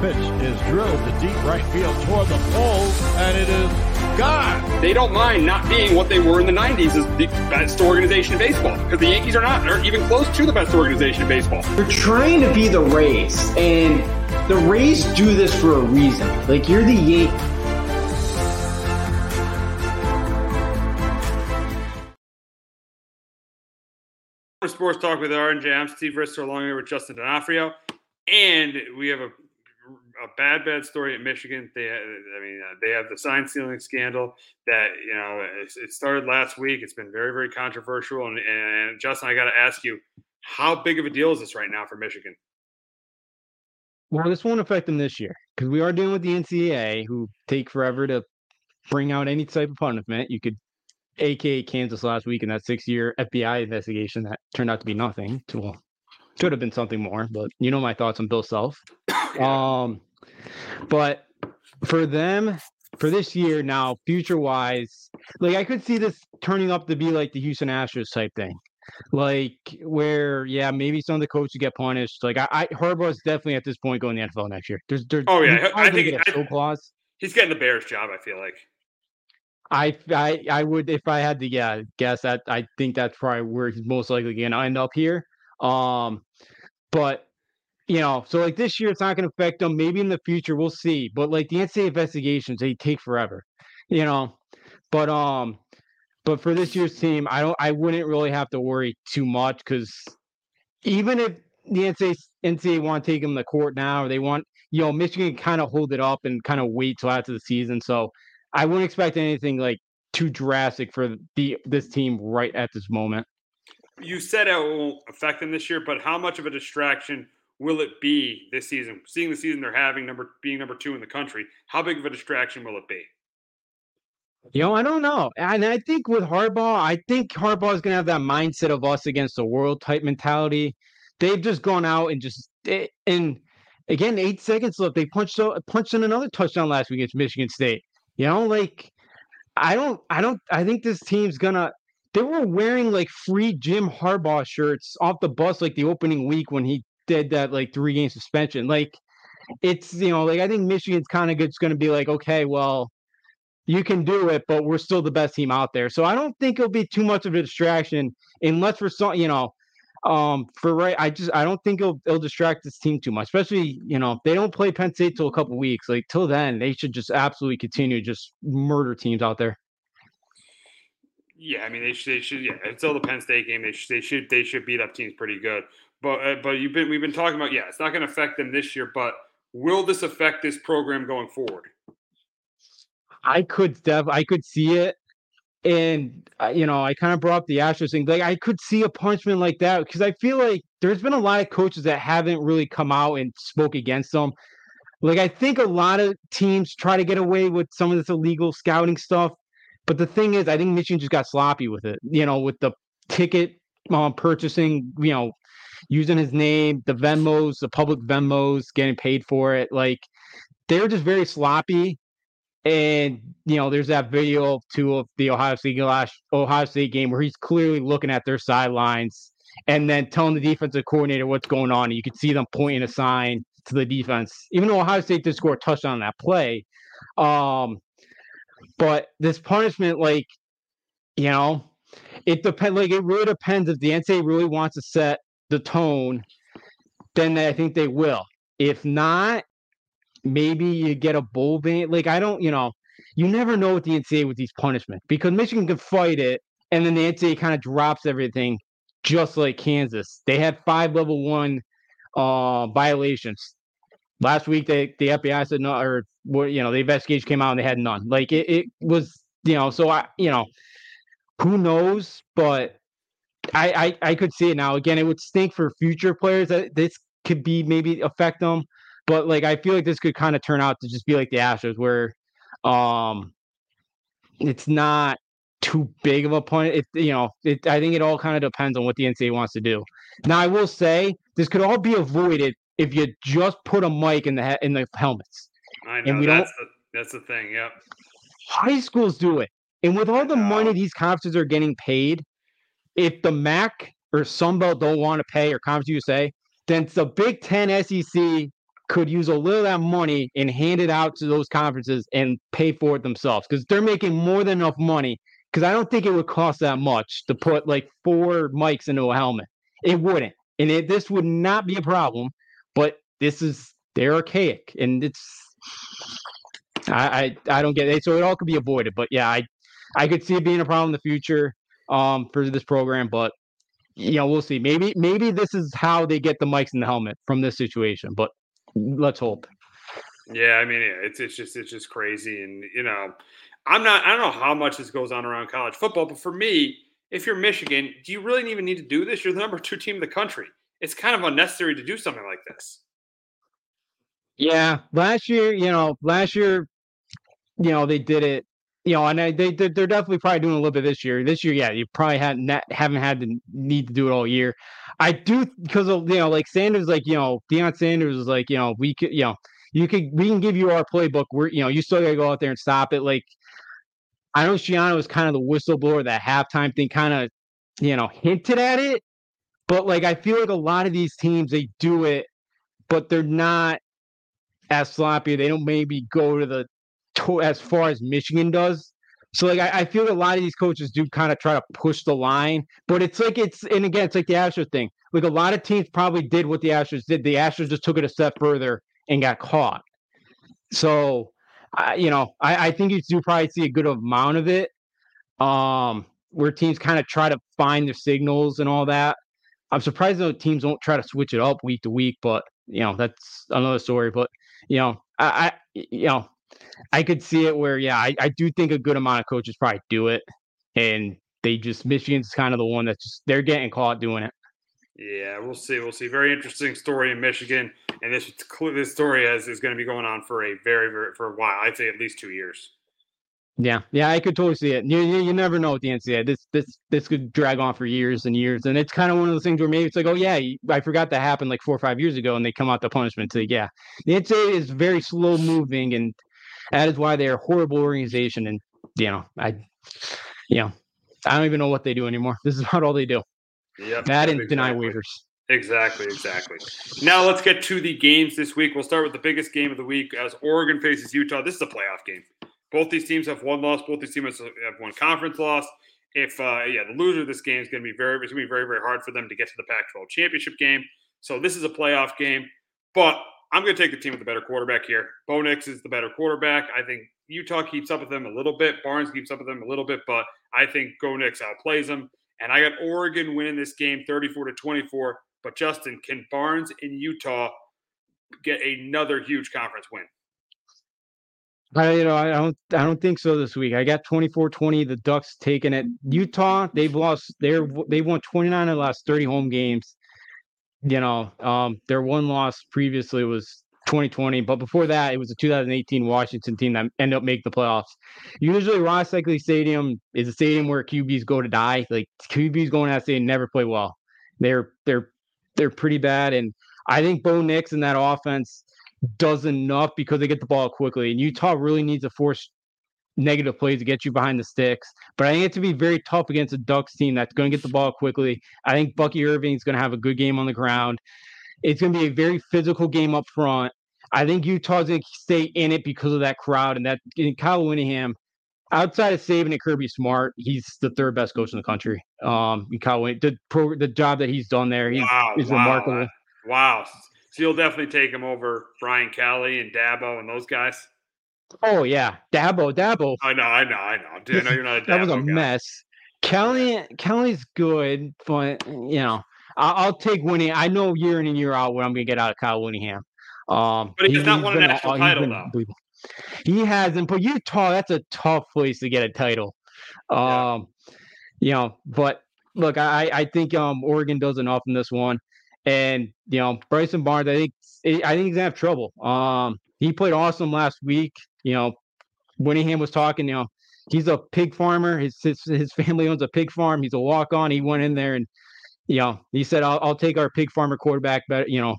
Pitch is drilled to deep right field toward the pole, and it is gone. They don't mind not being what they were in the 90s as the best organization in baseball because the Yankees are not. They're even close to the best organization in baseball. You're trying to be the Rays, and the Rays do this for a reason. Like, you're the Yankees. Sports Talk with RNJ. I'm Steve Risser along here with Justin D'Onofrio. And we have a, a bad, bad story at Michigan. They, I mean, uh, they have the sign stealing scandal that, you know, it, it started last week. It's been very, very controversial. And, and Justin, I got to ask you, how big of a deal is this right now for Michigan? Well, this won't affect them this year because we are dealing with the NCAA, who take forever to bring out any type of punishment. You could, aka Kansas last week in that six-year FBI investigation that turned out to be nothing. To, well, should have been something more, but you know my thoughts on Bill Self. Um, but for them, for this year now, future-wise, like I could see this turning up to be like the Houston Astros type thing like where yeah maybe some of the coaches get punished like i, I Harbaugh is definitely at this point going to the nfl next year there's, there's Oh, yeah. I think- get a I- clause He's getting the Bears job, I feel like. I, I i would if i had to yeah guess that i think that's probably where he's most likely gonna end up here um but you know so like this year it's not gonna affect them maybe in the future we'll see but like the ncaa investigations they take forever you know but um but for this year's team, I don't. I wouldn't really have to worry too much because even if the NCAA, NCAA want to take them to court now, or they want, you know, Michigan kind of hold it up and kind of wait till after the season. So I wouldn't expect anything like too drastic for the this team right at this moment. You said it won't affect them this year, but how much of a distraction will it be this season? Seeing the season they're having, number being number two in the country, how big of a distraction will it be? You know, I don't know. And I think with Harbaugh, I think Harbaugh is going to have that mindset of us against the world type mentality. They've just gone out and just eh, and again, eight seconds left. They punched punched in another touchdown last week against Michigan State. You know, like I don't, I don't, I think this team's gonna. They were wearing like free Jim Harbaugh shirts off the bus like the opening week when he did that like three game suspension. Like it's you know, like I think Michigan's kind of just going to be like, okay, well, you can do it, but we're still the best team out there. So I don't think it'll be too much of a distraction unless for some, you know, um, for right. I just I don't think it'll it'll distract this team too much, especially you know they don't play Penn State till a couple weeks. Like till then, they should just absolutely continue just murder teams out there. Yeah, I mean they should. They should. Yeah, until the Penn State game, they should. They should. They should beat up teams pretty good. But uh, but you've been we've been talking about. Yeah, it's not going to affect them this year. But will this affect this program going forward? I could def- I could see it, and uh, you know I kind of brought up the Astros thing. Like I could see a punishment like that because I feel like there's been a lot of coaches that haven't really come out and spoke against them. Like I think a lot of teams try to get away with some of this illegal scouting stuff, but the thing is, I think Michigan just got sloppy with it. You know, with the ticket um, purchasing, you know, using his name, the Venmos, the public Venmos, getting paid for it. Like they're just very sloppy. And you know, there's that video too of the Ohio State Ohio State game where he's clearly looking at their sidelines and then telling the defensive coordinator what's going on. And you can see them pointing a sign to the defense, even though Ohio State did score a touchdown on that play. Um, but this punishment, like, you know, it depends. Like, it really depends if the NCAA really wants to set the tone. Then I think they will. If not, maybe you get a bowl ban. Like, I don't, you know, you never know with the NCAA with these punishments because Michigan can fight it, and then the NCAA kind of drops everything, just like Kansas. They had five level one uh, violations. Last week, they, the FBI said no, or you know, the investigation came out and they had none. Like it, it was, you know, so I, you know, who knows? But I, I, I could see it now. Again, it would stink for future players that this could be maybe affect them. But like, I feel like this could kind of turn out to just be like the Astros, where, um, it's not too big of a point. It you know, it, I think it all kind of depends on what the NCAA wants to do. Now, I will say this could all be avoided if you just put a mic in the he- in the helmets. I know and we that's don't, the, that's the thing. Yep. High schools do it, and with all the money these conferences are getting paid, if the MAC or Sunbelt don't want to pay or Conference USA, then the Big Ten SEC could use a little of that money and hand it out to those conferences and pay for it themselves because they're making more than enough money. Because I don't think it would cost that much to put like four mics into a helmet. It wouldn't, and it, this would not be a problem. But this is they're archaic, and it's I, I I don't get it. So it all could be avoided. But yeah, I I could see it being a problem in the future um for this program, but you know, we'll see. Maybe maybe this is how they get the mics in the helmet from this situation, but let's hope. Yeah, I mean, it's it's just it's just crazy, and you know, I'm not. I don't know how much this goes on around college football, but for me, if you're Michigan, do you really even need to do this? You're the number two team in the country. It's kind of unnecessary to do something like this. Yeah, last year, you know, last year, you know, they did it. You know, and they, they they're definitely probably doing a little bit this year. This year, yeah, you probably hadn't haven't had the need to do it all year. I do because you know, like Sanders, like you know, Deion Sanders was like, you know, we could, you know, you could, we can give you our playbook. We're, you know, you still got to go out there and stop it. Like, I know Schiano was kind of the whistleblower, that halftime thing, kind of, you know, hinted at it. But like, I feel like a lot of these teams they do it, but they're not as sloppy. They don't maybe go to the to as far as Michigan does. So like I, I feel a lot of these coaches do kind of try to push the line, but it's like it's and again it's like the Astros thing. Like a lot of teams probably did what the Astros did. The Astros just took it a step further and got caught. So I, you know, I, I think you do probably see a good amount of it. Um, where teams kind of try to find their signals and all that. I'm surprised though teams don't try to switch it up week to week, but you know that's another story. But you know, I, I you know, I could see it where yeah, I, I do think a good amount of coaches probably do it, and they just Michigan's kind of the one that's just they're getting caught doing it. Yeah, we'll see. We'll see. Very interesting story in Michigan, and this this story has, is going to be going on for a very very for a while. I'd say at least two years. Yeah, yeah, I could totally see it. You, you, you never know with the NCAA. This this this could drag on for years and years, and it's kind of one of those things where maybe it's like, oh yeah, I forgot that happened like four or five years ago, and they come out the punishment. So yeah, the NCAA is very slow moving, and that is why they're a horrible organization. And you know, I, you know, I don't even know what they do anymore. This is about all they do. Yeah, that and exactly. deny waivers. Exactly, exactly. Now let's get to the games this week. We'll start with the biggest game of the week as Oregon faces Utah. This is a playoff game. Both these teams have one loss. Both these teams have one conference loss. If uh, yeah, the loser of this game is going to be very, it's going to be very, very hard for them to get to the Pac-12 championship game. So this is a playoff game. But I'm going to take the team with the better quarterback here. Bo Nix is the better quarterback. I think Utah keeps up with them a little bit. Barnes keeps up with them a little bit, but I think Bo Nix outplays them. And I got Oregon winning this game 34 to 24. But Justin, can Barnes in Utah get another huge conference win? I you know I don't I don't think so this week. I got 24-20 the Ducks taking it. Utah, they've lost they're they won 29 of the last 30 home games. You know, um their one loss previously was 2020, but before that it was a 2018 Washington team that ended up making the playoffs. Usually Ross Stockley Stadium is a stadium where QBs go to die. Like QBs going out stadium never play well. They're they're they're pretty bad and I think Bo Nix and that offense does enough because they get the ball quickly. And Utah really needs to force negative plays to get you behind the sticks. But I think it to be very tough against a Ducks team that's going to get the ball quickly. I think Bucky Irving is going to have a good game on the ground. It's going to be a very physical game up front. I think Utah's going to stay in it because of that crowd and that and Kyle Whittingham. Outside of Saban and Kirby Smart, he's the third best coach in the country. Um, Kyle the pro, the job that he's done there, he wow, is wow, remarkable. Wow. So you'll definitely take him over Brian Kelly and Dabo and those guys. Oh yeah, Dabo, Dabo. I know, I know, I know. I know you're not that was a guy. mess. Kelly, Kelly's good, but you know, I'll, I'll take Winnie. I know year in and year out what I'm going to get out of Kyle Winningham. Um, But he has not won a national he's title, though. He hasn't, but Utah, that's a tough place to get a title. Yeah. Um, you know, but look, I I think um Oregon does enough in this one, and you know Bryson Barnes, I think I think he's gonna have trouble. Um, he played awesome last week. You know, Winningham was talking. You know, he's a pig farmer. His his, his family owns a pig farm. He's a walk on. He went in there and you know he said, "I'll, I'll take our pig farmer quarterback better." You know,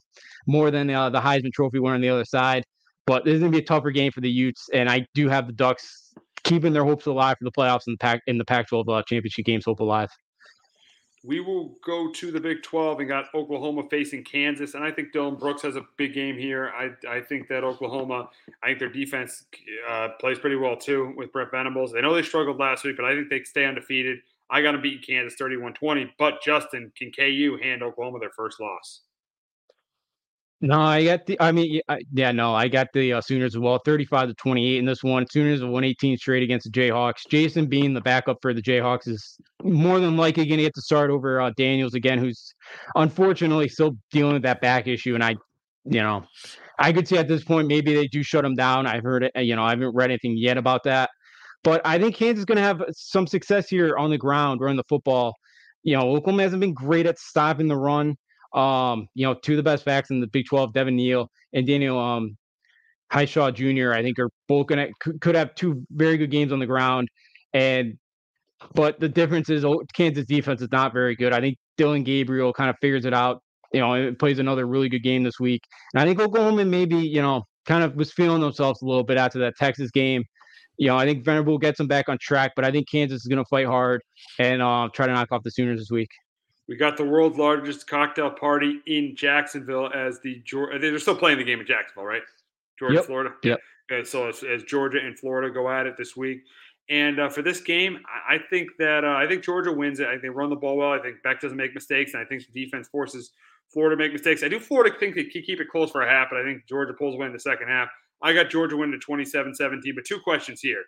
more than uh, the Heisman Trophy winner on the other side. But this is gonna be a tougher game for the Utes, and I do have the Ducks keeping their hopes alive for the playoffs in the pack in the Pac-12 uh, championship games. Hope alive. We will go to the Big 12 and got Oklahoma facing Kansas. And I think Dylan Brooks has a big game here. I, I think that Oklahoma, I think their defense uh, plays pretty well too with Brent Venables. I know they struggled last week, but I think they stay undefeated. I got to beat Kansas 31 20. But Justin, can KU hand Oklahoma their first loss? No, I got the. I mean, yeah, no, I got the uh, Sooners as well, thirty-five to twenty-eight in this one. Sooners won eighteen straight against the Jayhawks. Jason Bean, the backup for the Jayhawks, is more than likely going to get to start over uh, Daniels again, who's unfortunately still dealing with that back issue. And I, you know, I could see at this point maybe they do shut him down. I've heard it. You know, I haven't read anything yet about that, but I think Kansas is going to have some success here on the ground, running the football. You know, Oklahoma hasn't been great at stopping the run. Um, you know, two of the best backs in the Big 12, Devin Neal and Daniel um Hishaw Jr. I think are both gonna could, have two very good games on the ground. And but the difference is oh, Kansas defense is not very good. I think Dillon Gabriel kind of figures it out. You know, and plays another really good game this week. And I think Oklahoma maybe, you know, kind of was feeling themselves a little bit after that Texas game. You know, I think Venerable gets them back on track, but I think Kansas is going to fight hard and uh, try to knock off the Sooners this week. We got the world's largest cocktail party in Jacksonville as the Georgia. They're still playing the game in Jacksonville, right? Georgia, Yep. Florida. Yep. Okay, so as, as Georgia and Florida go at it this week, and uh, for this game, I, I think that uh, I think Georgia wins it. I think they run the ball well. I think Beck doesn't make mistakes, and I think the defense forces Florida to make mistakes. I do Florida think they can keep it close for a half, but I think Georgia pulls away in the second half. I got Georgia winning to 27-17. But two questions here: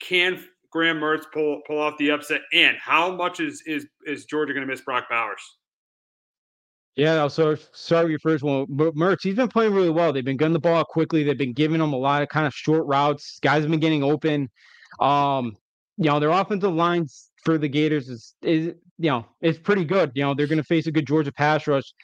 Can Graham Mertz pull pull off the upset, and how much is is is Georgia going to miss Brock Bowers? Yeah, I'll start, with your first one. Mer- Mertz, he's been playing really well. They've been getting the ball quickly. They've been giving him a lot of kind of short routes. Guys have been getting open. Um, you know, their offensive lines for the Gators is is you know, it's pretty good. You know, they're gonna face a good Georgia pass rush.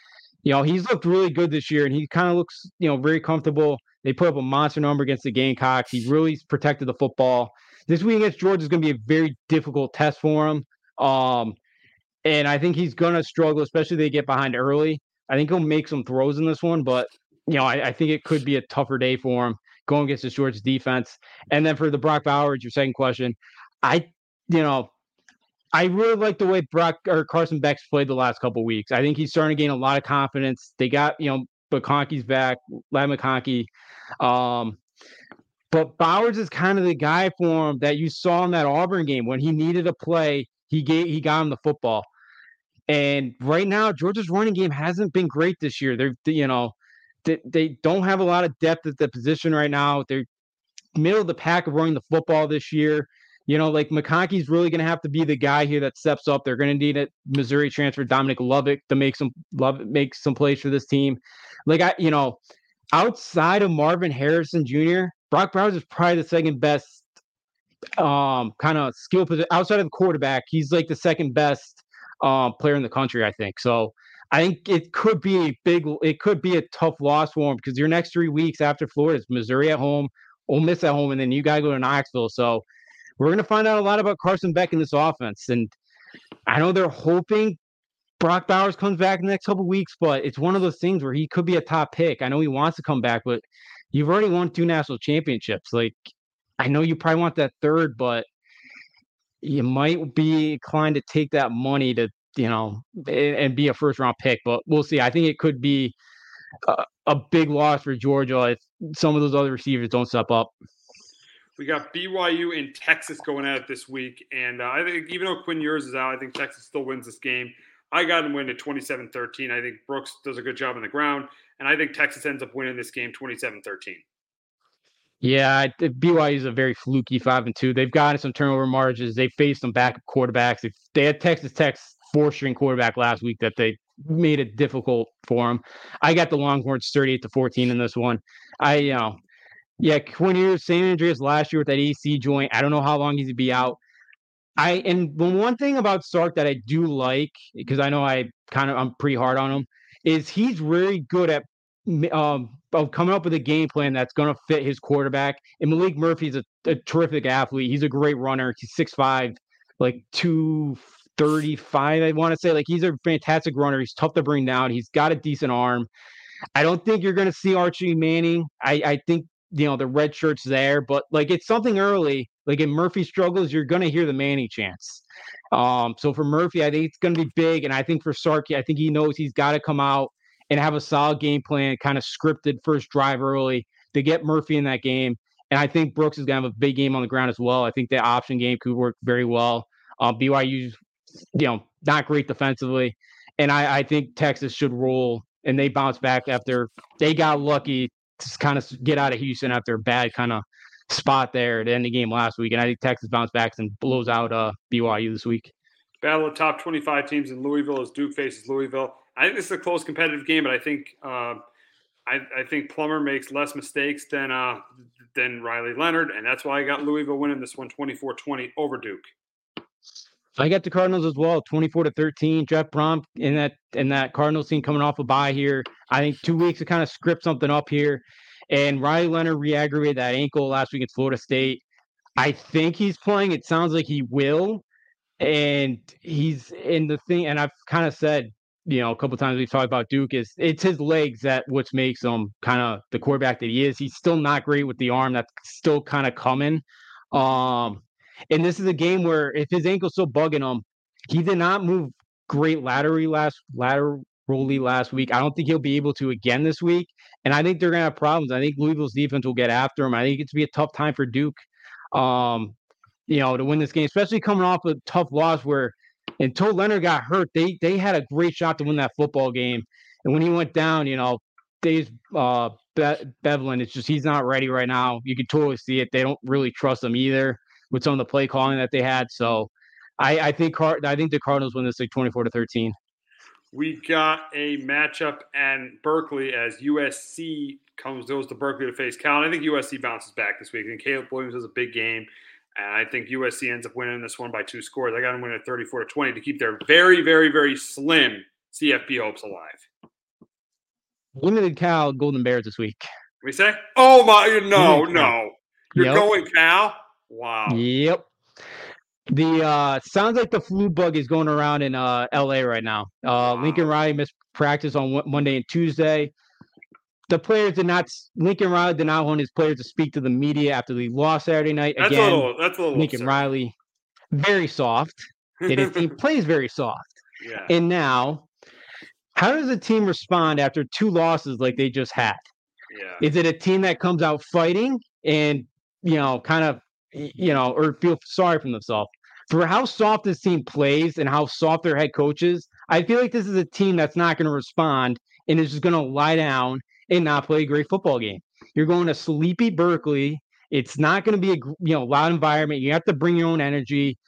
You know, he's looked really good this year and he kind of looks, you know, very comfortable. They put up a monster number against the Gamecocks. He's really protected the football. This week against Georgia is gonna be a very difficult test for him. Um, and I think he's gonna struggle, especially they get behind early. I think he'll make some throws in this one, but you know, I, I think it could be a tougher day for him going against this Georgia defense. And then for the Brock Bowers, your second question, I, you know, I really like the way Brock or Carson Beck's played the last couple weeks. I think he's starting to gain a lot of confidence. They got, you know, McConkey's back, Ladd McConkey. Um, but Bowers is kind of the guy for him that you saw in that Auburn game when he needed a play. He gave he got him the football. And right now, Georgia's running game hasn't been great this year. They're, you know, they, they don't have a lot of depth at the position right now. They're middle of the pack of running the football this year. You know, like McConkey's really going to have to be the guy here that steps up. They're going to need a Missouri transfer Dominic Lovett to make some love make some plays for this team. Like I, you know, outside of Marvin Harrison Jr., Brock Bowers is probably the second best um kind of skill position outside of the quarterback. He's like the second best um player in the country, I think. So I think it could be a big, it could be a tough loss for him because your next three weeks after Florida is Missouri at home, Ole Miss at home, and then you got to go to Knoxville. So we're going to find out a lot about Carson Beck in this offense. And I know they're hoping Brock Bowers comes back in the next couple weeks, but it's one of those things where he could be a top pick. I know he wants to come back, but you've already won two national championships. Like, I know you probably want that third, but you might be inclined to take that money to, you know, and be a first round pick. But we'll see. I think it could be a, a big loss for Georgia if some of those other receivers don't step up. We got BYU and Texas going at it this week. And uh, I think even though Quinn Ewers is out, I think Texas still wins this game. I got them win at 27 13. I think Brooks does a good job on the ground. And I think Texas ends up winning this game 27 13. Yeah, BYU is a very fluky five and two. They've gotten some turnover margins. They faced some backup quarterbacks. They, had Texas Tech's four string quarterback last week that they made it difficult for them. I got the Longhorns 38 to 14 in this one. I, you know, yeah, Quinn St. Andreas last year with that AC joint. I don't know how long he's to be out. I and one thing about Sark that I do like because I know I kind of I'm pretty hard on him is he's really good at um of coming up with a game plan that's going to fit his quarterback. And Maalik Murphy's a, a terrific athlete. He's a great runner. He's six five, like two thirty five. I want to say like he's a fantastic runner. He's tough to bring down. He's got a decent arm. I don't think you're going to see Archie Manning. I, I think you know the red shirts there, but like it's something early. Like if Murphy struggles, you're gonna hear the Manny chance. Um, so for Murphy, I think it's gonna be big, and I think for Sarky, I think he knows he's got to come out and have a solid game plan, kind of scripted first drive early to get Murphy in that game. And I think Brooks is gonna have a big game on the ground as well. I think that option game could work very well. Um, BYU, you know, not great defensively, and I, I think Texas should roll and they bounce back after they got lucky to kind of get out of Houston after a bad kind of spot there at the end of the game last week. And I think Texas bounced back and blows out uh, BYU this week. Battle of top 25 teams in Louisville as Duke faces Louisville. I think this is a close competitive game, but I think uh, I, I, think Plummer makes less mistakes than uh, than Riley Leonard, and that's why I got Louisville winning this one 24-20 over Duke. I got the Cardinals as well, 24 to 13. Jeff Brohm in that in that Cardinals team coming off a bye here. I think two weeks to kind of script something up here. And Riley Leonard re-aggravated that ankle last week at Florida State. I think he's playing. It sounds like he will. And he's in the thing, and I've kind of said, you know, a couple times we've talked about Duke is it's his legs that which makes him kind of the quarterback that he is. He's still not great with the arm that's still kind of coming. Um, and this is a game where if his ankle's still bugging him, he did not move great laterally last laterally last week. I don't think he'll be able to again this week. And I think they're gonna have problems. I think Louisville's defense will get after him. I think it's going to be a tough time for Duke, um, you know, to win this game, especially coming off a tough loss where until Leonard got hurt, they they had a great shot to win that football game. And when he went down, you know, Dave uh, Be- Bevlin, it's just he's not ready right now. You can totally see it. They don't really trust him either with some of the play calling that they had. So I, I think Car- I think the Cardinals win this like 24 to 13. We got a matchup and Berkeley as USC comes goes to Berkeley to face Cal. And I think USC bounces back this week. And Caleb Williams has a big game. And I think USC ends up winning this one by two scores. I got them winning 34 to 20 to keep their very, very, very slim CFP hopes alive. Limited Cal Golden Bears this week. We say? Oh my no, no. You're yep. going Cal? Wow. Yep. The uh sounds like the flu bug is going around in uh LA right now. Uh. Lincoln Riley missed practice on Monday and Tuesday. The players did not Lincoln Riley did not want his players to speak to the media after the lost Saturday night. That's Again, a little that's a little Lincoln absurd. Riley very soft. It, he plays very soft. Yeah. And now how does a team respond after two losses like they just had? Yeah. Is it a team that comes out fighting and you know kind of you know, or feel sorry for themselves. For how soft this team plays and how soft their head coach is, I feel like this is a team that's not going to respond and is just going to lie down and not play a great football game. You're going to sleepy Berkeley It's not going to be a you know loud environment. You have to bring your own energy.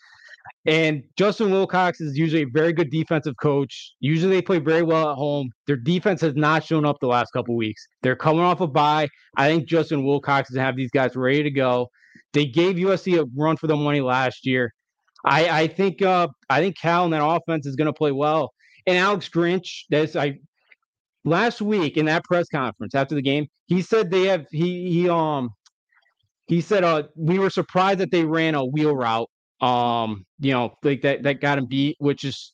And Justin Wilcox is usually a very good defensive coach. Usually they play very well at home. Their defense has not shown up the last couple weeks. They're coming off a bye. I think Justin Wilcox is going to have these guys ready to go. They gave USC a run for the money last year. I, I think uh, I think Cal and that offense is going to play well. And Alex Grinch, that's I last week in that press conference after the game, he said they have he he um he said uh we were surprised that they ran a wheel route um you know like that that got him beat, which is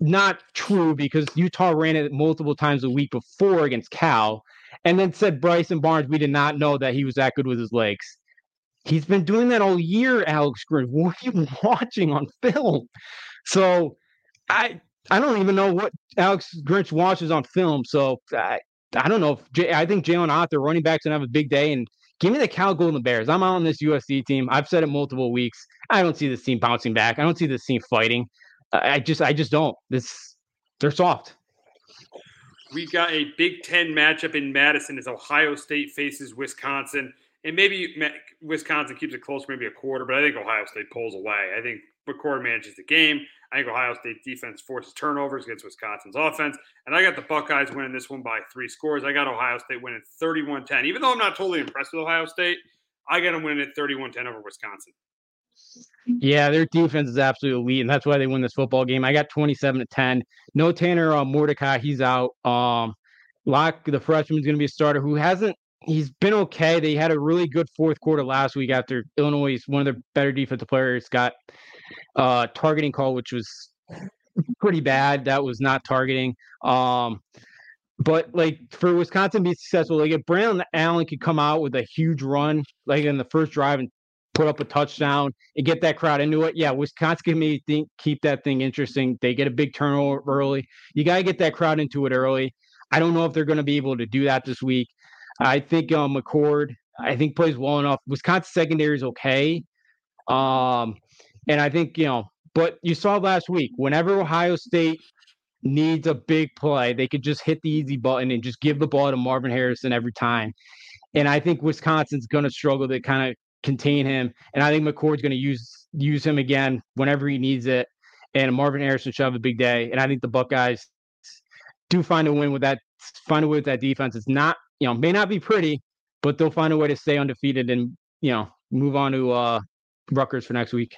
not true because Utah ran it multiple times a week before against Cal, and then said Bryson Barnes we did not know that he was that good with his legs. He's been doing that all year, Alex Grinch. What are you watching on film? So I I don't even know what Alex Grinch watches on film. So I, I don't know. If J, I think Jalen Ott, their running backs, going to have a big day. And give me the Cal Golden Bears. I'm out on this USC team. I've said it multiple weeks. I don't see this team bouncing back. I don't see this team fighting. I just, I just don't. This, they're soft. We've got a Big Ten matchup in Madison as Ohio State faces Wisconsin. And maybe Wisconsin keeps it close, maybe a quarter, but I think Ohio State pulls away. I think McCord manages the game. I think Ohio State defense forces turnovers against Wisconsin's offense. And I got the Buckeyes winning this one by three scores. I got Ohio State winning 31 10. Even though I'm not totally impressed with Ohio State, I got them winning at 31 10 over Wisconsin. Yeah, their defense is absolutely elite, and that's why they win this football game. I got 27 to 10. No Tanner uh, Mordecai, he's out. Um, Locke, the freshman, is going to be a starter who hasn't he's been okay. They had a really good fourth quarter last week after Illinois, one of their better defensive players, got uh, targeting call, which was pretty bad. That was not targeting. Um, but like for Wisconsin to be successful, like if Braelon Allen could come out with a huge run, like in the first drive and put up a touchdown and get that crowd into it, yeah, Wisconsin can maybe think keep that thing interesting. They get a big turnover early. You got to get that crowd into it early. I don't know if they're going to be able to do that this week. I think um, McCord, I think plays well enough. Wisconsin secondary is okay. Um, and I think, you know, but you saw last week, whenever Ohio State needs a big play, they could just hit the easy button and just give the ball to Marvin Harrison every time. And I think Wisconsin's going to struggle to kind of contain him. And I think McCord's going to use use him again whenever he needs it. And Marvin Harrison should have a big day. And I think the Buckeyes do find a win with that. Find a win with that defense. It's not, you know, may not be pretty, but they'll find a way to stay undefeated and you know move on to uh Rutgers for next week.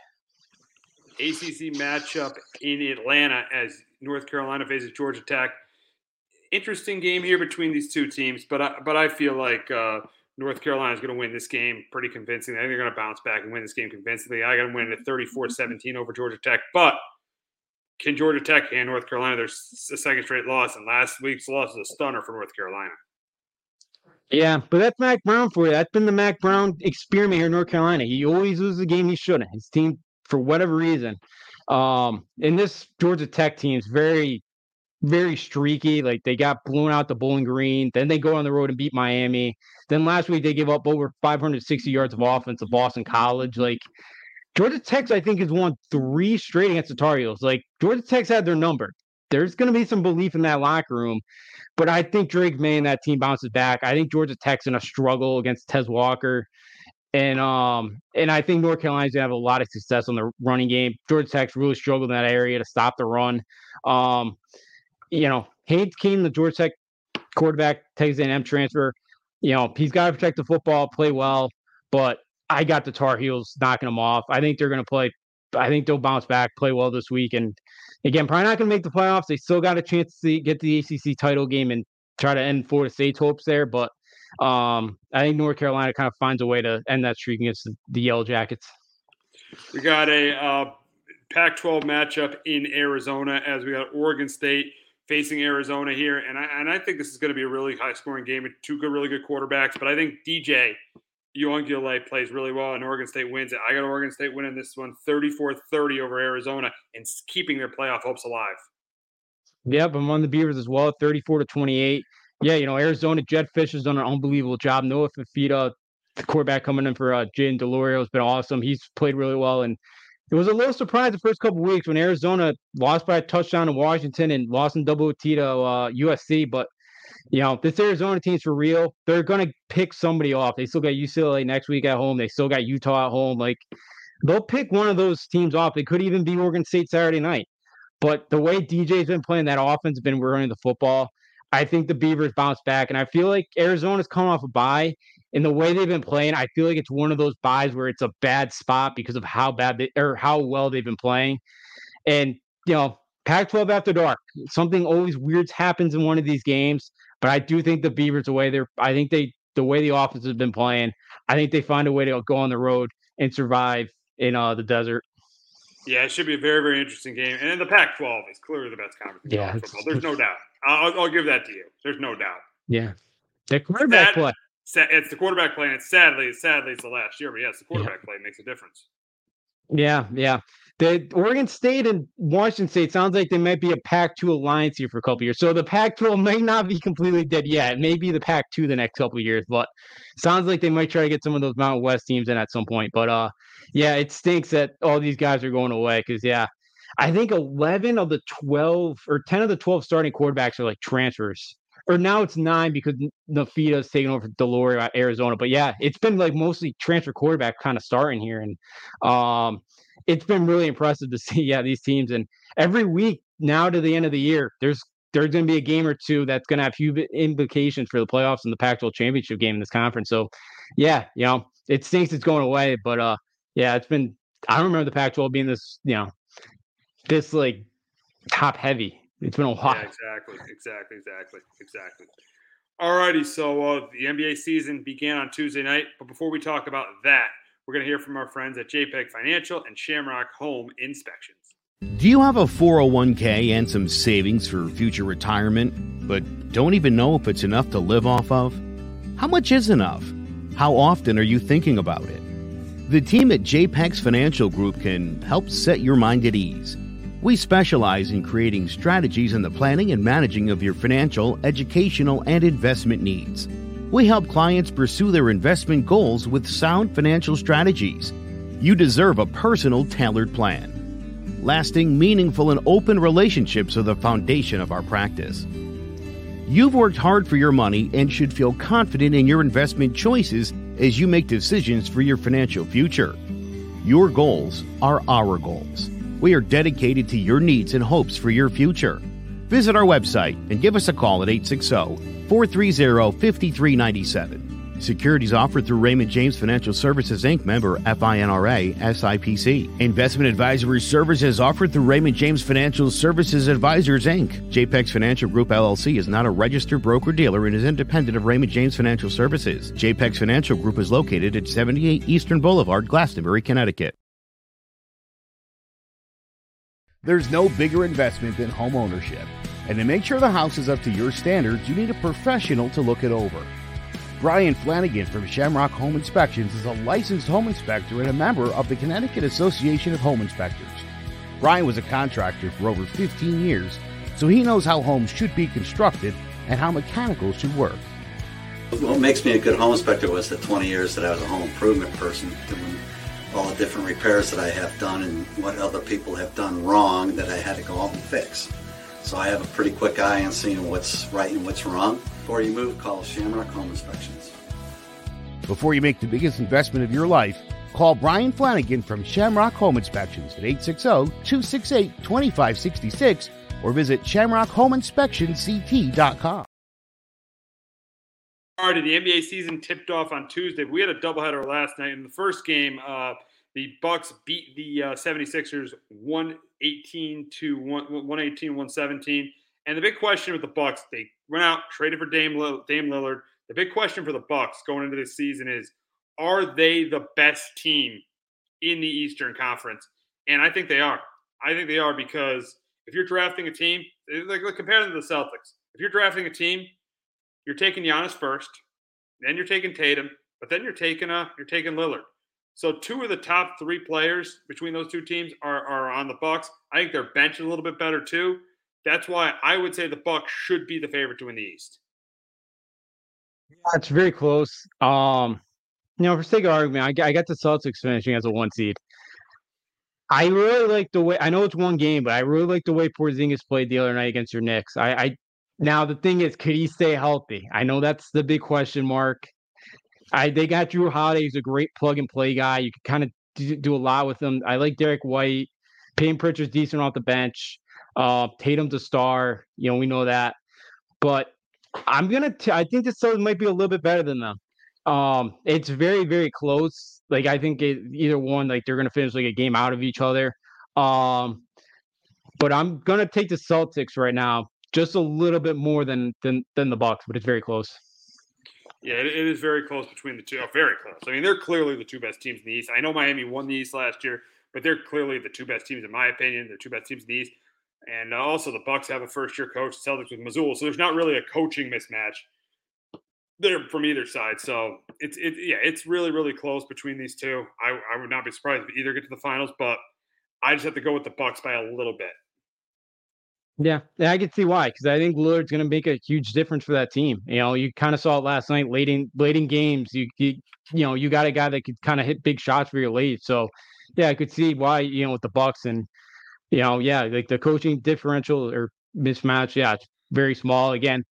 ACC matchup in Atlanta as North Carolina faces Georgia Tech. Interesting game here between these two teams, but I, but I feel like uh, North Carolina is going to win this game pretty convincingly. I think they're going to bounce back and win this game convincingly. I got them winning at 34-17 over Georgia Tech, but can Georgia Tech and North Carolina? There's a second straight loss, and last week's loss is a stunner for North Carolina. Yeah, but that's Mack Brown for you. That's been the Mack Brown experiment here in North Carolina. He always loses the game he shouldn't. His team for whatever reason. Um, and this Georgia Tech team is very, very streaky. Like they got blown out the Bowling Green, then they go on the road and beat Miami. Then last week they gave up over 560 yards of offense to Boston College. Like Georgia Tech's, I think, has won three straight against the Tar Heels. Like Georgia Tech's had their number. There's going to be some belief in that locker room, but I think Drake Maye and that team bounces back. I think Georgia Tech's in a struggle against Tez Walker. And um and I think North Carolina's gonna have a lot of success on the running game. Georgia Tech's really struggled in that area to stop the run. Um, you know, Haynes King, the Georgia Tech quarterback, Texas A&M transfer. You know, he's got to protect the football, play well. But I got the Tar Heels knocking them off. I think they're to play. I think they'll bounce back, play well this week, and again, probably not going to make the playoffs. They still got a chance to get the ACC title game and try to end Florida State's hopes there, but um, I think North Carolina kind of finds a way to end that streak against the, the Yellow Jackets. We got a uh, Pac 12 matchup in Arizona as we got Oregon State facing Arizona here. And I, and I think this is going to be a really high scoring game two good, really good quarterbacks. But I think DJ Uiagalelei plays really well and Oregon State wins it. I got Oregon State winning this one 34 30 over Arizona and keeping their playoff hopes alive. Yep, I'm on the Beavers as well, 34 to 28 yeah, you know, Arizona Jedd Fisch has done an unbelievable job. Noah Fifita, the quarterback coming in for uh, Jayden de Laura, has been awesome. He's played really well. And it was a little surprise the first couple weeks when Arizona lost by a touchdown to Washington and lost in double T to uh, USC. But you know, this Arizona team's for real. They're gonna pick somebody off. They still got UCLA next week at home. They still got Utah at home. Like they'll pick one of those teams off. It could even be Oregon State Saturday night. But the way DJ's been playing that offense, been running the football. I think the Beavers bounce back, and I feel like Arizona's coming off a bye. In the way they've been playing, I feel like it's one of those buys where it's a bad spot because of how bad they or how well they've been playing. And you know, Pac-12 after dark, something always weird happens in one of these games. But I do think the Beavers, the way they're, I think they, the way the offense has been playing, I think they find a way to go on the road and survive in uh, the desert. Yeah, it should be a very, very interesting game. And in the Pac-12 is clearly the best conference. Yeah, football. There's no doubt. I'll, I'll, give that to you. There's no doubt. Yeah, the quarterback play. It's the quarterback play, and it's sadly, sadly, it's the last year. But yes, the quarterback yeah. play makes a difference. Yeah, yeah. The Oregon State and Washington State sounds like they might be a Pac-2 alliance here for a couple years. So the Pac-12 may not be completely dead yet. It may be the Pac-2 the next couple years, but sounds like they might try to get some of those Mountain West teams in at some point. But uh, yeah, it stinks that all these guys are going away because yeah, I think 11 of the 12 or 10 of the 12 starting quarterbacks are like transfers. Or now it's nine because Nafita's taking over de Laura at Arizona. But yeah, it's been like mostly transfer quarterback kind of starting here. And um, it's been really impressive to see yeah these teams and every week now to the end of the year there's there's going to be a game or two that's going to have huge implications for the playoffs and the Pac-12 championship game in this conference. So, yeah, you know, it stinks it's going away, but uh, yeah, it's been. I don't remember the Pac-12 being this, you know, this like top heavy. It's been a while. Yeah, exactly, exactly, exactly, exactly. All righty, so uh, the NBA season began on Tuesday night, but before we talk about that, we're going to hear from our friends at JPEX Financial and Shamrock Home Inspections. Do you have a 401k and some savings for future retirement, but don't even know if it's enough to live off of? How much is enough? How often are you thinking about it? The team at JPEX Financial Group can help set your mind at ease. We specialize in creating strategies in the planning and managing of your financial, educational, and investment needs. We help clients pursue their investment goals with sound financial strategies. You deserve a personal, tailored plan. Lasting, meaningful, and open relationships are the foundation of our practice. You've worked hard for your money and should feel confident in your investment choices as you make decisions for your financial future. Your goals are our goals. We are dedicated to your needs and hopes for your future. Visit our website and give us a call at 860 430 5397. Securities offered through Raymond James Financial Services Inc. member FINRA SIPC. Investment advisory services offered through Raymond James Financial Services Advisors Inc. JPEX Financial Group LLC is not a registered broker dealer and is independent of Raymond James Financial Services. JPEX Financial Group is located at 78 Eastern Boulevard, Glastonbury, Connecticut. There's no bigger investment than home ownership. And to make sure the house is up to your standards, you need a professional to look it over. Brian Flanagan from Shamrock Home Inspections is a licensed home inspector and a member of the Connecticut Association of Home Inspectors. Brian was a contractor for over 15 years, so he knows how homes should be constructed and how mechanicals should work. What makes me a good home inspector was the 20 years that I was a home improvement person, all the different repairs that I have done and what other people have done wrong that I had to go out and fix. So I have a pretty quick eye on seeing what's right and what's wrong. Before you move, call Shamrock Home Inspections. Before you make the biggest investment of your life, call Brian Flanagan from Shamrock Home Inspections at 860-268-2566 or visit shamrockhomeinspectionct.com. Right, the NBA season tipped off on Tuesday. We had a doubleheader last night. In the first game, uh, the Bucks beat the uh, 76ers 118 to 118 117. And the big question with the Bucks, they went out, traded for Dame, Dame Lillard. The big question for the Bucks going into this season is are they the best team in the Eastern Conference? And I think they are. I think they are because if you're drafting a team, like, like compare them to the Celtics. If you're drafting a team, you're taking Giannis first, then you're taking Tatum, but then you're taking uh you're taking Lillard. So two of the top three players between those two teams are, are on the Bucks. I think their bench is a little bit better too. That's why I would say the Bucks should be the favorite to win the East. It's very close. Um, you know, for sake of argument, I, I got the Celtics finishing as a one seed. I really like the way I know it's one game, but I really like the way Porzingis played the other night against your Knicks. I, I Now the thing is, could he stay healthy? I know that's the big question mark. I they got Jrue Holiday, he's a great plug and play guy. You can kind of do, do, a lot with him. I like Derrick White. Payne Pritchard's decent off the bench. Uh, Tatum's a star. You know, we know that. But I'm gonna. T- I think the Suns might be a little bit better than them. Um, it's very, very close. Like I think it, either one, like they're gonna finish like a game out of each other. Um, but I'm gonna take the Celtics right now, just a little bit more than than than the Bucks, but it's very close. Yeah, it, it is very close between the two. Oh, very close. I mean, they're clearly the two best teams in the East. I know Miami won the East last year, but they're clearly the two best teams in my opinion. They're two best teams in the East. And uh, also, the Bucks have a first-year coach, Celtics with Mazzulla, so there's not really a coaching mismatch there from either side. So it's it yeah, it's really really close between these two. I, I would not be surprised if either get to the finals, but I just have to go with the Bucks by a little bit. Yeah, I can see why because I think Lillard's going to make a huge difference for that team. You know, you kind of saw it last night, late in late in games. You you, you know, you got a guy that could kind of hit big shots for your lead. So, yeah, I could see why you know with the Bucks and you know, yeah, like the coaching differential or mismatch. Yeah, it's very small. Again,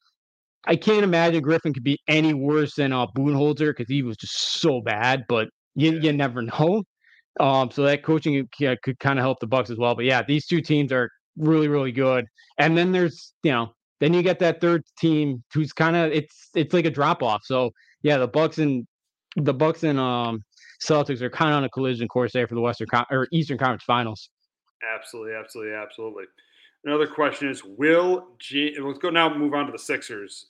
I can't imagine Griffin could be any worse than uh, Budenholzer because he was just so bad. But you you never know. Um, so that coaching yeah, could kind of help the Bucks as well. But yeah, these two teams are really, really good. And then there's, you know, then you get that third team who's kind of it's it's like a drop off. So yeah, the Bucks and the Bucks and um Celtics are kind of on a collision course there for the Western Con- or Eastern Conference Finals. Absolutely, absolutely, absolutely. Another question is: Will G- let's go now move on to the Sixers,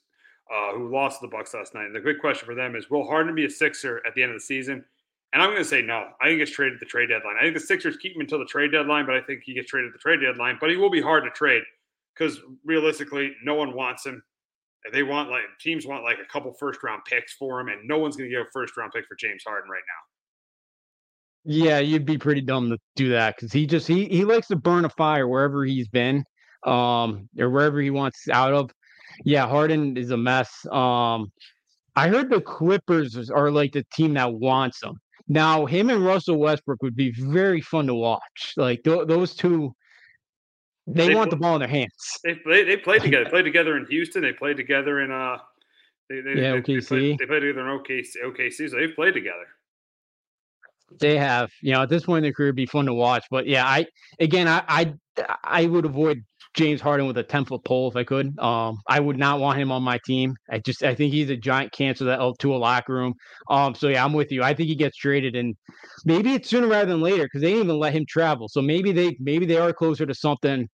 uh, who lost to the Bucks last night. And the big question for them is: Will Harden be a Sixer at the end of the season? And I'm going to say no. I think it's traded the trade deadline. I think the Sixers keep him until the trade deadline, but I think he gets traded the trade deadline. But he will be hard to trade because realistically, no one wants him. They want like teams want like a couple first round picks for him, and no one's going to give a first round pick for James Harden right now. Yeah, you'd be pretty dumb to do that because he just he he likes to burn a fire wherever he's been, um, or wherever he wants out of. Yeah, Harden is a mess. Um, I heard the Clippers are like the team that wants him. Now, him and Russell Westbrook would be very fun to watch. Like th- those two, they, they want the ball in their hands. They play, they played together. They played together in Houston. They played together in uh, they, they, yeah, they, OKC. They played, they played together in OKC. OKC. So they've played together. They have, you know, at this point in their career, it'd be fun to watch. But yeah, I again, I I, I would avoid James Harden with a 10 foot pole if I could. Um, I would not want him on my team. I just I think he's a giant cancer that to a locker room. Um, so yeah, I'm with you. I think he gets traded, and maybe it's sooner rather than later because they didn't even let him travel. So maybe they maybe they are closer to something.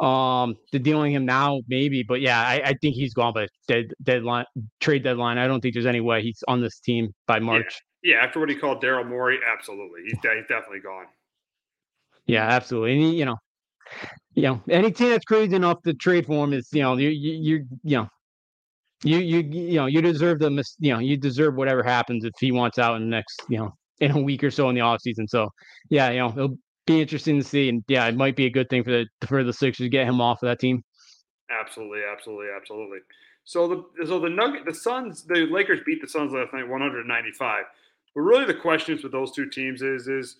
Um, to dealing him now, maybe, but yeah, I, I think he's gone by dead, deadline trade deadline. I don't think there's any way he's on this team by March. Yeah, yeah after what he called Daryl Morey, absolutely, he's, he's definitely gone. Yeah, absolutely. And he, you know, you know, any team that's crazy enough to trade for him is, you know, you you you, you know, you you you know, you deserve the you know, you deserve whatever happens if he wants out in the next, you know, in a week or so in the off season. So yeah, you know, it'll be interesting to see, and yeah, it might be a good thing for the for the Sixers to get him off of that team. Absolutely, absolutely, absolutely. So the so the Nugget, the Suns, the Lakers beat the Suns last night, 195. But really, the questions with those two teams is is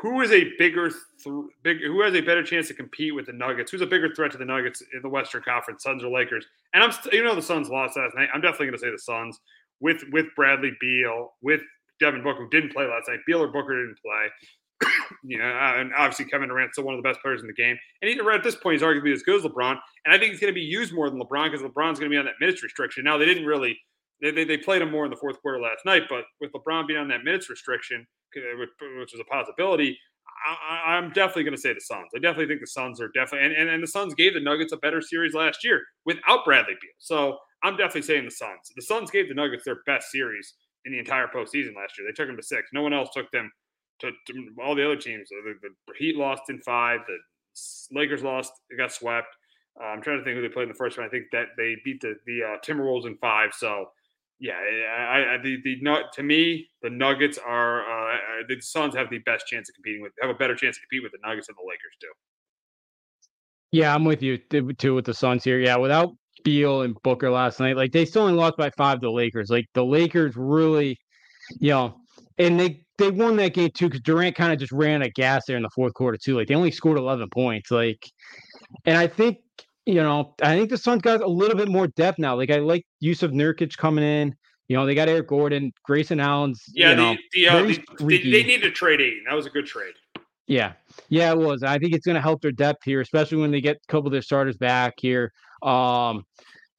who is a bigger, th- big, who has a better chance to compete with the Nuggets? Who's a bigger threat to the Nuggets in the Western Conference, Suns or Lakers? And I'm, st- you know, the Suns lost last night. I'm definitely going to say the Suns with with Bradley Beal, with Devin Booker, who didn't play last night. Beal or Booker didn't play. you know, uh, and obviously Kevin Durant's still one of the best players in the game. And he's at this point, he's arguably as good as LeBron. And I think he's going to be used more than LeBron because LeBron's going to be on that minutes restriction. Now they didn't really. They, they, they played him more in the fourth quarter last night, but with LeBron being on that minutes restriction, which is a possibility, I, am definitely going to say the Suns. I definitely think the Suns are definitely, and, and, and the Suns gave the Nuggets a better series last year without Bradley Beal. So I'm definitely saying the Suns. The Suns gave the Nuggets their best series in the entire postseason last year. They took them to six. No one else took them to, to all the other teams. The, the, Heat lost in five. The Lakers lost. They got swept. Uh, I'm trying to think who they played in the first one. I think that they beat the the uh, Timberwolves in five. So yeah, I, I, the the to me the Nuggets are uh, the Suns have the best chance of competing with have a better chance to compete with the Nuggets than the Lakers do. Yeah, I'm with you too with the Suns here. Yeah, without Beal and Booker last night, like they still only lost by five to the Lakers. Like the Lakers really, you know, and they they won that game too because Durant kind of just ran a gas there in the fourth quarter too. Like they only scored 11 points. Like, and I think you know, I think the Suns got a little bit more depth now. Like I like use of Nurkic coming in. You know, they got Eric Gordon, Grayson Allen's. Yeah, you know, the, the, uh, the- they, they need to trade Ayton. That was a good trade. Yeah, yeah, it was. I think it's going to help their depth here, especially when they get a couple of their starters back here. Um,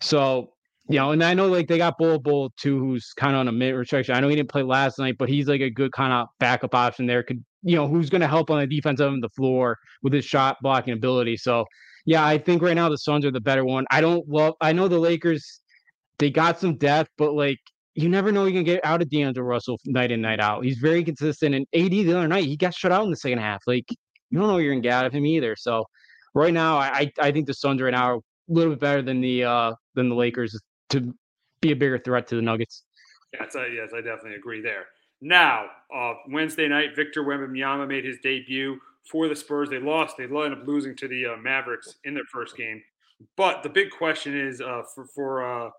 so you know, and I know like they got Bol Bol too, who's kind of on a mid restriction. I know he didn't play last night, but he's like a good kind of backup option there. Could you know who's going to help on the defense end of the floor with his shot blocking ability. So yeah, I think right now the Suns are the better one. I don't love. I know the Lakers, they got some depth, but like you never know you can get out of D'Angelo Russell night in night out. He's very consistent. And AD the other night he got shut out in the second half. Like you don't know you're gonna get out of him either. So right now I I I think the Suns right now are a little bit better than the uh than the Lakers to be a bigger threat to the Nuggets. Yes, I, yes, I definitely agree there. Now, uh, Wednesday night, Victor Wembanyama made his debut for the Spurs. They lost. They ended up losing to the uh, Mavericks in their first game. But the big question is uh, for for uh,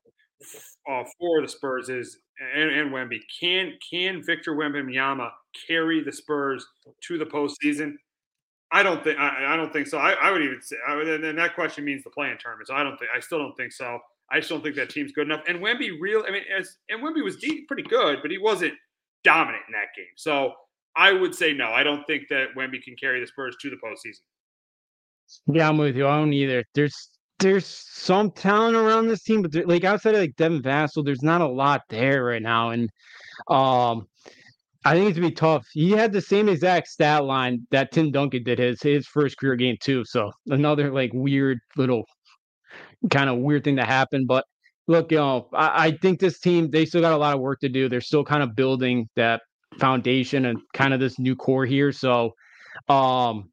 uh, for the Spurs is and, and Wemby can can Victor Wembanyama carry the Spurs to the postseason? I don't think I, I don't think so. I, I would even say I would, and that question means the playing tournament. So I don't think I still don't think so. I just don't think that team's good enough. And Wemby real I mean as and Wemby was deep, pretty good, but he wasn't dominant in that game. So I would say no. I don't think that Wemby can carry the Spurs to the postseason. Yeah, I'm with you. I don't either. There's there's some talent around this team, but there- like outside of like Devin Vassell, there's not a lot there right now. And um I think it's gonna be tough. He had the same exact stat line that Tim Duncan did his his first career game too. So another like weird little kind of weird thing that happened. But look, you know, I, I think this team they still got a lot of work to do. They're still kind of building that foundation and kind of this new core here. So um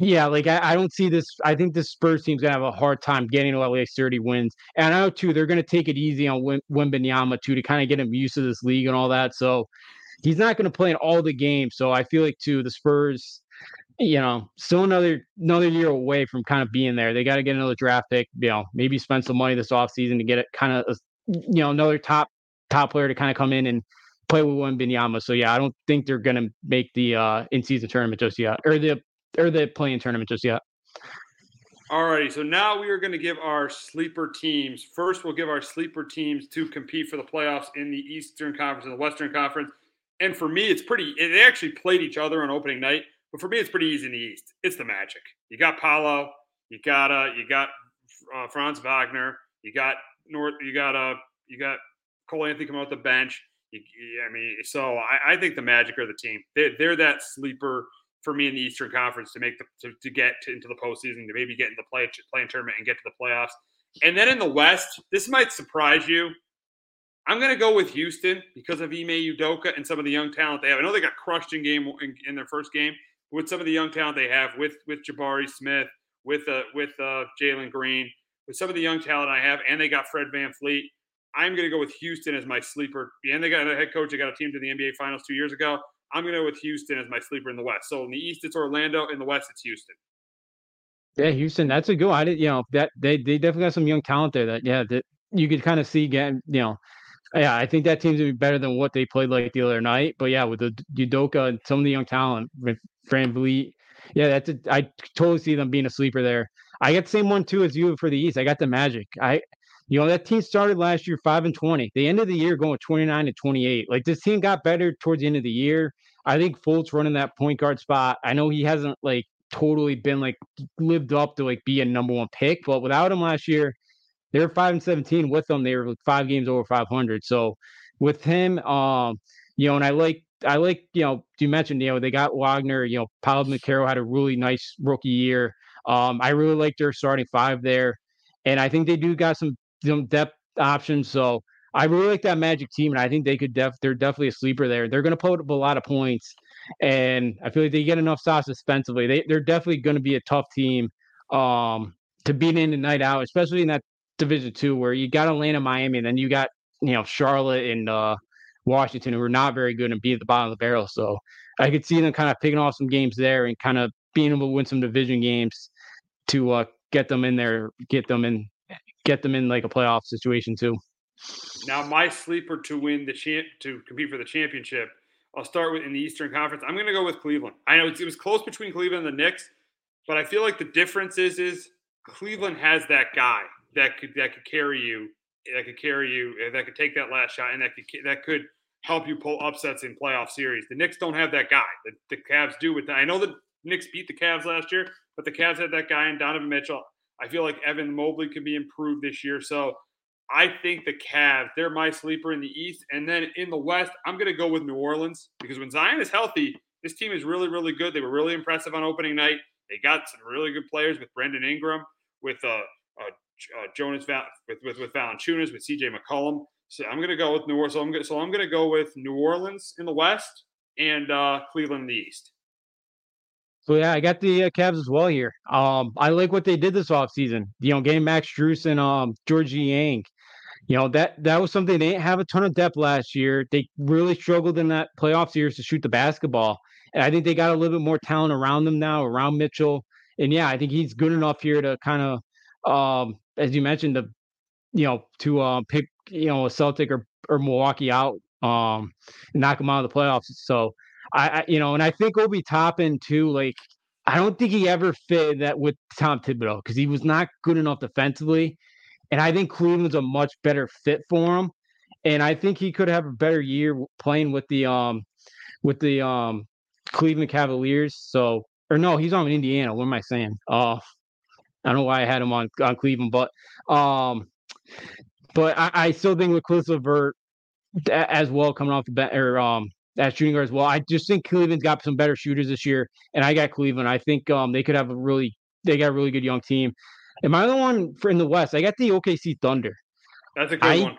yeah, like I, I don't see this. I think this Spurs team's gonna have a hard time getting to least 30 wins. And I know too, they're gonna take it easy on Wim- too to kind of get him used to this league and all that. So he's not gonna play in all the games. So I feel like too, the Spurs, you know, still another another year away from kind of being there. They got to get another draft pick. You know, maybe spend some money this offseason to get it kind of you know another top top player to kind of come in and play with Binyama, So yeah, I don't think they're gonna make the uh in season tournament just yet, or the or the playing tournament just yet. Alrighty, so now we are going to give our sleeper teams. First, we'll give our sleeper teams to compete for the playoffs in the Eastern Conference and the Western Conference. And for me, it's pretty. They actually played each other on opening night, but for me, it's pretty easy in the East. It's the Magic. You got Paolo, you got uh, you got uh, Franz Wagner, you got North, you got uh, you got Cole Anthony coming off the bench. I mean, so I, I think the Magic are the team. They're, they're that sleeper for me in the Eastern Conference to make the to, to get to, into the postseason, to maybe get in the play playing tournament and get to the playoffs. And then in the West, this might surprise you. I'm going to go with Houston because of Ime Udoka and some of the young talent they have. I know they got crushed in game in, in their first game with some of the young talent they have with with Jabari Smith, with uh, with uh, Jalen Green, with some of the young talent I have, and they got Fred VanVleet. I'm going to go with Houston as my sleeper. And they got a head coach. They got a team to the NBA Finals two years ago. I'm going to go with Houston as my sleeper in the West. So in the East, it's Orlando. In the West, it's Houston. Yeah, Houston, that's a good. I did, you know, that they they definitely got some young talent there that yeah, that you could kind of see getting, you know, yeah, I think that team's gonna be better than what they played like the other night. But yeah, with the Udoka and some of the young talent, VanVleet, yeah, that's a, I totally see them being a sleeper there. I got the same one too as you for the East. I got the Magic. I, you know, that team started last year five and twenty. They ended the year going twenty nine and twenty eight. Like this team got better towards the end of the year. I think Fultz running that point guard spot. I know he hasn't like totally been like lived up to like be a number one pick, but without him last year, they were five and seventeen. With them, they were like five games over five hundred. So with him, um, you know, and I like I like you know you mentioned you know they got Wagner. You know, Paolo McCarroll had a really nice rookie year. Um, I really like their starting five there, and I think they do got some some depth options. So I really like that Magic team, and I think they could def they're definitely a sleeper there. They're going to put up a lot of points, and I feel like they get enough sauce defensively. They they're definitely going to be a tough team um, to beat in and night out, especially in that Division Two where you got Atlanta, Miami, and then you got you know Charlotte and uh, Washington who are not very good and be at the bottom of the barrel. So I could see them kind of picking off some games there and kind of being able to win some division games to uh, get them in there, get them in, get them in like a playoff situation too. Now, my sleeper to win the champ to compete for the championship, I'll start with in the Eastern Conference. I'm going to go with Cleveland. I know it was close between Cleveland and the Knicks, but I feel like the difference is is Cleveland has that guy that could that could carry you, that could carry you, that could take that last shot, and that could that could help you pull upsets in playoff series. The Knicks don't have that guy. The, the Cavs do with that. I know the Knicks beat the Cavs last year, but the Cavs had that guy in Donovan Mitchell. I feel like Evan Mobley could be improved this year. So I think the Cavs, they're my sleeper in the East. And then in the West, I'm going to go with New Orleans because when Zion is healthy, this team is really, really good. They were really impressive on opening night. They got some really good players with Brandon Ingram, with uh, uh, uh Jonas Val- with, with with Valanciunas, with CJ McCollum. So I'm going to go with New Orleans. So I'm going so I'm going to go with New Orleans in the West and uh, Cleveland in the East. So yeah, I got the uh, Cavs as well here. Um, I like what they did this offseason. You know, getting Max Strus and um Georges Niang. You know that that was something they didn't have a ton of depth last year. They really struggled in that playoff series to shoot the basketball, and I think they got a little bit more talent around them now, around Mitchell. And yeah, I think he's good enough here to kind of, um, as you mentioned, the you know to uh, pick you know a Celtic or or Milwaukee out, um, knock them out of the playoffs. So I, I you know, and I think Obi Toppin too. Like I don't think he ever fit that with Tom Thibodeau because he was not good enough defensively, and I think Cleveland's a much better fit for him. And I think he could have a better year playing with the um with the um Cleveland Cavaliers. So or no, he's on Indiana. What am I saying? Uh I don't know why I had him on on Cleveland, but um but I, I still think with Caris LeVert as well coming off the bench or um at shooting guard as well. I just think Cleveland's got some better shooters this year, and I got Cleveland. I think um, they could have a really they got a really good young team. And my other one for in the West? I got the OKC Thunder. That's a good I, one.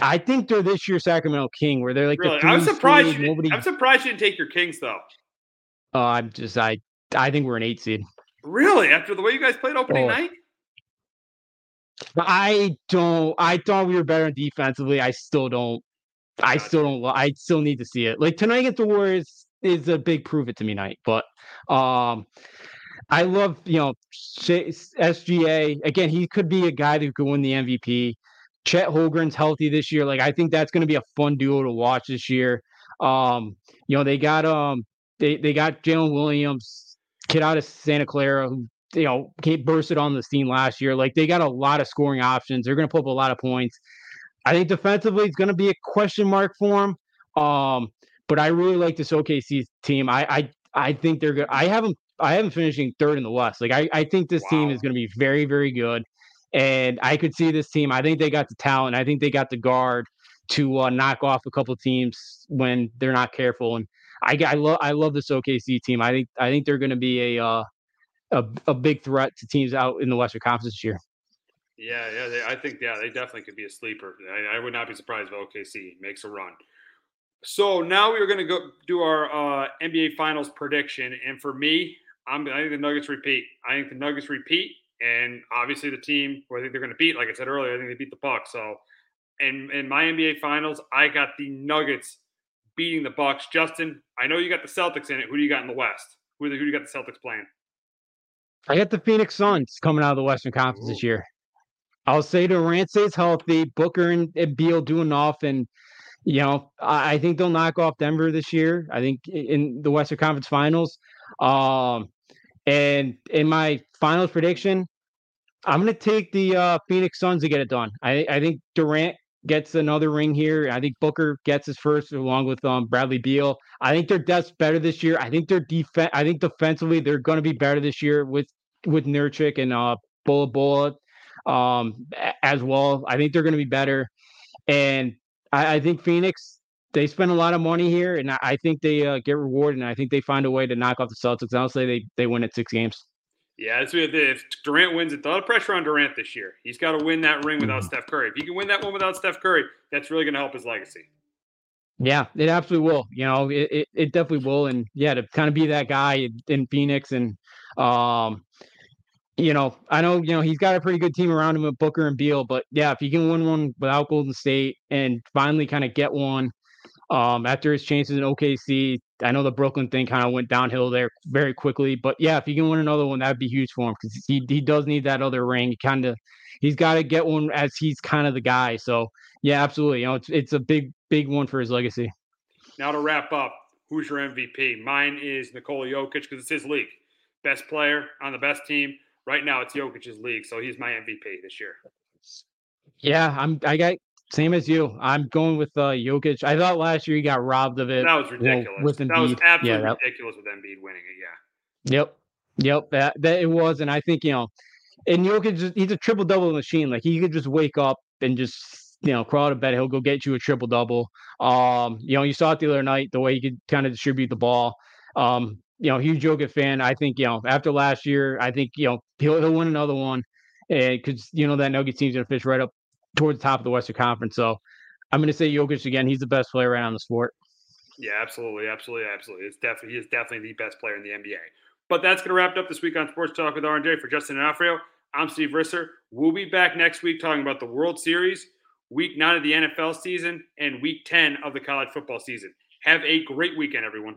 I think they're this year Sacramento King, where they're like really? the I'm surprised. You nobody... I'm surprised you didn't take your Kings though. Uh, I'm just I I think we're an eight seed. Really? After the way you guys played opening Oh. night? I don't. I thought we were better defensively. I still don't. I still don't. I still need to see it. Like tonight against the Warriors is a big prove it to me night. But um, I love you know SGA again. He could be a guy that could win the MVP. Chet Holmgren's healthy this year. Like I think that's going to be a fun duo to watch this year. Um, you know they got um they they got Jalen Williams, kid out of Santa Clara, who you know bursted on the scene last year. Like they got a lot of scoring options. They're going to put up a lot of points. I think defensively it's going to be a question mark for him. Um, but I really like this OKC team. I I I think they're good. I have them. I have them finishing third in the West. Like I I think this team is going to be very very good. And I could see this team. I think they got the talent. I think they got the guard to uh, knock off a couple teams when they're not careful. And I I love I love this OKC team. I think I think they're going to be a uh, a a big threat to teams out in the Western Conference this year. Yeah, yeah. They, I think yeah, they definitely could be a sleeper. I, I would not be surprised if OKC makes a run. So now we are going to go do our uh, NBA Finals prediction, and for me, I'm, I think the Nuggets repeat. I think the Nuggets repeat, and obviously the team who I think they're going to beat, like I said earlier, I think they beat the Bucks. So, in in my NBA Finals, I got the Nuggets beating the Bucks. Justin, I know you got the Celtics in it. Who do you got in the West? Who do who do you got the Celtics playing? I got the Phoenix Suns coming out of the Western Conference this year. I'll say Durant stays healthy, Booker and, and Beal doing off, and you know I, I think they'll knock off Denver this year. I think in the Western Conference Finals. Um, and in my finals prediction, I'm gonna take the uh, Phoenix Suns to get it done. I, I think Durant gets another ring here. I think Booker gets his first along with um, Bradley Beal. I think their depth's better this year. I think their defense. I think defensively they're going to be better this year with with Nurkic and uh, Bol Bol um, as well. I think they're going to be better, and I, I think Phoenix. They spend a lot of money here, and I, I think they uh, get rewarded. And I think they find a way to knock off the Celtics. I'll say they they win at six games. Yeah, if Durant wins, it's a lot of pressure on Durant this year. He's got to win that ring without Steph Curry. If he can win that one without Steph Curry, that's really going to help his legacy. Yeah, it absolutely will. You know, it, it, it definitely will. And yeah, to kind of be that guy in Phoenix and um you know, I know, you know, he's got a pretty good team around him with Booker and Beal, but yeah, if he can win one without Golden State and finally kind of get one um after his chances in OKC, I know the Brooklyn thing kind of went downhill there very quickly, but yeah, if he can win another one, that'd be huge for him because he he does need that other ring. He kind of he's got to get one as he's kind of the guy. So yeah, absolutely. You know, it's it's a big big one for his legacy. Now to wrap up, who's your MVP? Mine is Nikola Jokic because it's his league. Best player on the best team. Right now it's Jokic's league, so he's my MVP this year. Yeah, I'm. I got same as you. I'm going with uh, Jokic. I thought last year he got robbed of it. That was ridiculous. Know, with Embiid. that was absolutely yeah, that, ridiculous with Embiid winning it. Yeah. Yep. Yep. That that it was, and I think you know, and Jokic, he's a triple double machine. Like he could just wake up and just you know crawl out of bed. He'll go get you a triple double. Um, you know, you saw it the other night the way he could kind of distribute the ball. Um, you know, huge Jokic fan. I think you know after last year, I think you know he'll he'll win another one, and because you know that Nugget team's gonna fish right up towards the top of the Western Conference. So I'm gonna say Jokic again. He's the best player right on the sport. Yeah, absolutely, absolutely, absolutely. It's definitely he is definitely the best player in the NBA. But that's gonna wrap it up this week on Sports Talk with RJ for Justin D'Onofrio. I'm Steve Risser. We'll be back next week talking about the World Series, Week Nine of the NFL season, and Week Ten of the college football season. Have a great weekend, everyone.